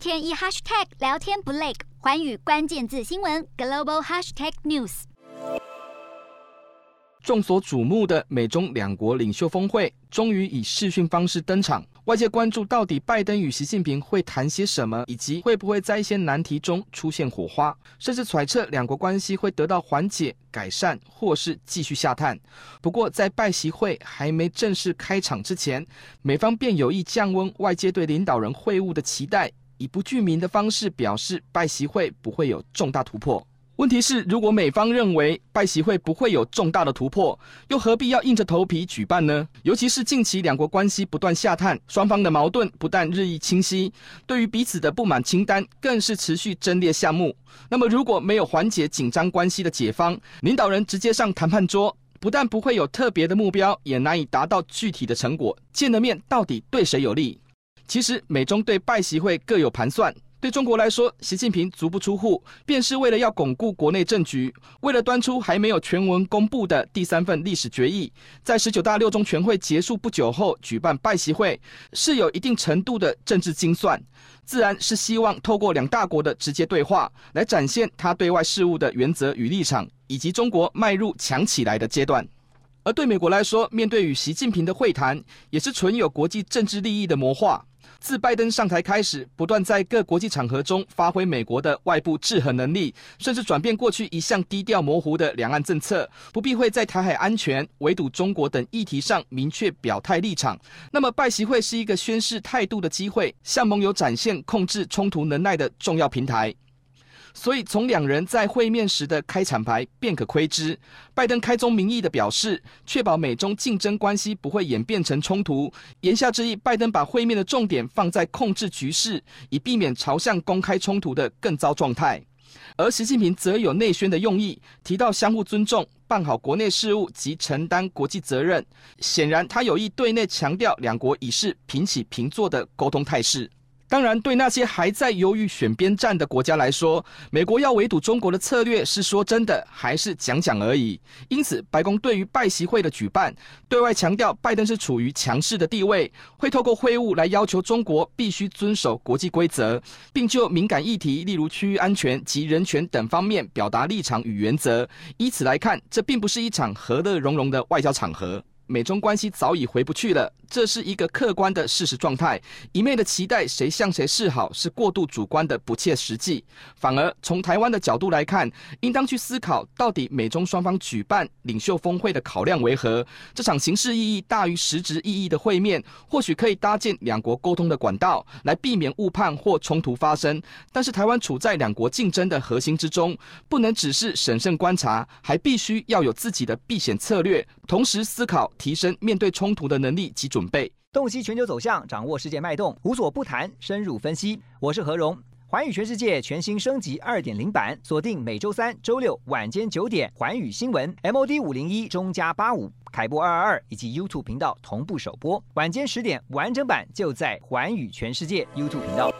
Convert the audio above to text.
天一 hashtag 聊天不累，环宇关键字新闻 global hashtag news。众所瞩目的美中两国领袖峰会终于以视讯方式登场。外界关注到底拜登与习近平会谈些什么，以及会不会在一些难题中出现火花，甚至揣测两国关系会得到缓解、改善，或是继续下探。不过，在拜习会还没正式开场之前，美方便有意降温外界对领导人会晤的期待，以不具名的方式表示拜习会不会有重大突破。问题是，如果美方认为拜习会不会有重大的突破，又何必要硬着头皮举办呢？尤其是近期两国关系不断下探，双方的矛盾不但日益清晰，对于彼此的不满清单更是持续争列项目。那么，如果没有缓解紧张关系的解方，领导人直接上谈判桌，不但不会有特别的目标，也难以达到具体的成果。见了面到底对谁有利？其实，美中对拜习会各有盘算。对中国来说，习近平足不出户，便是为了要巩固国内政局，为了端出还没有全文公布的第三份历史决议，在十九大六中全会结束不久后举办拜习会，是有一定程度的政治精算，自然是希望透过两大国的直接对话，来展现他对外事务的原则与立场，以及中国迈入强起来的阶段。而对美国来说，面对与习近平的会谈，也是存有国际政治利益的谋划。自拜登上台开始，不断在各国际场合中发挥美国的外部制衡能力，甚至转变过去一向低调模糊的两岸政策，不避讳在台海安全、围堵中国等议题上明确表态立场。那么，拜习会是一个宣示态度的机会，向盟友展现控制冲突能耐的重要平台。所以，从两人在会面时的开场白便可窥知，拜登开宗明义的表示，确保美中竞争关系不会演变成冲突。言下之意，拜登把会面的重点放在控制局势，以避免朝向公开冲突的更糟状态。而习近平则有内宣的用意，提到相互尊重、办好国内事务及承担国际责任。显然，他有意对内强调两国已是平起平坐的沟通态势。当然，对那些还在犹豫选边站的国家来说，美国要围堵中国的策略是说真的，还是讲讲而已？因此，白宫对于拜习会的举办，对外强调拜登是处于强势的地位，会透过会晤来要求中国必须遵守国际规则，并就敏感议题，例如区域安全及人权等方面表达立场与原则。以此来看，这并不是一场和乐融融的外交场合。美中关系早已回不去了，这是一个客观的事实状态。一昧的期待谁向谁示好是过度主观的不切实际。反而从台湾的角度来看，应当去思考到底美中双方举办领袖峰会的考量为何？这场形式意义大于实质意义的会面，或许可以搭建两国沟通的管道，来避免误判或冲突发生。但是台湾处在两国竞争的核心之中，不能只是审慎观察，还必须要有自己的避险策略，同时思考。提升面对冲突的能力及准准备，洞悉全球走向，掌握世界脉动，无所不谈，深入分析。我是何荣，环宇全世界全新升级二点零版，锁定每周三、周六晚间九点，环宇新闻 MOD 五零一中加八五凯播二二二以及 YouTube 频道同步首播，晚间十点完整版就在环宇全世界 YouTube 频道。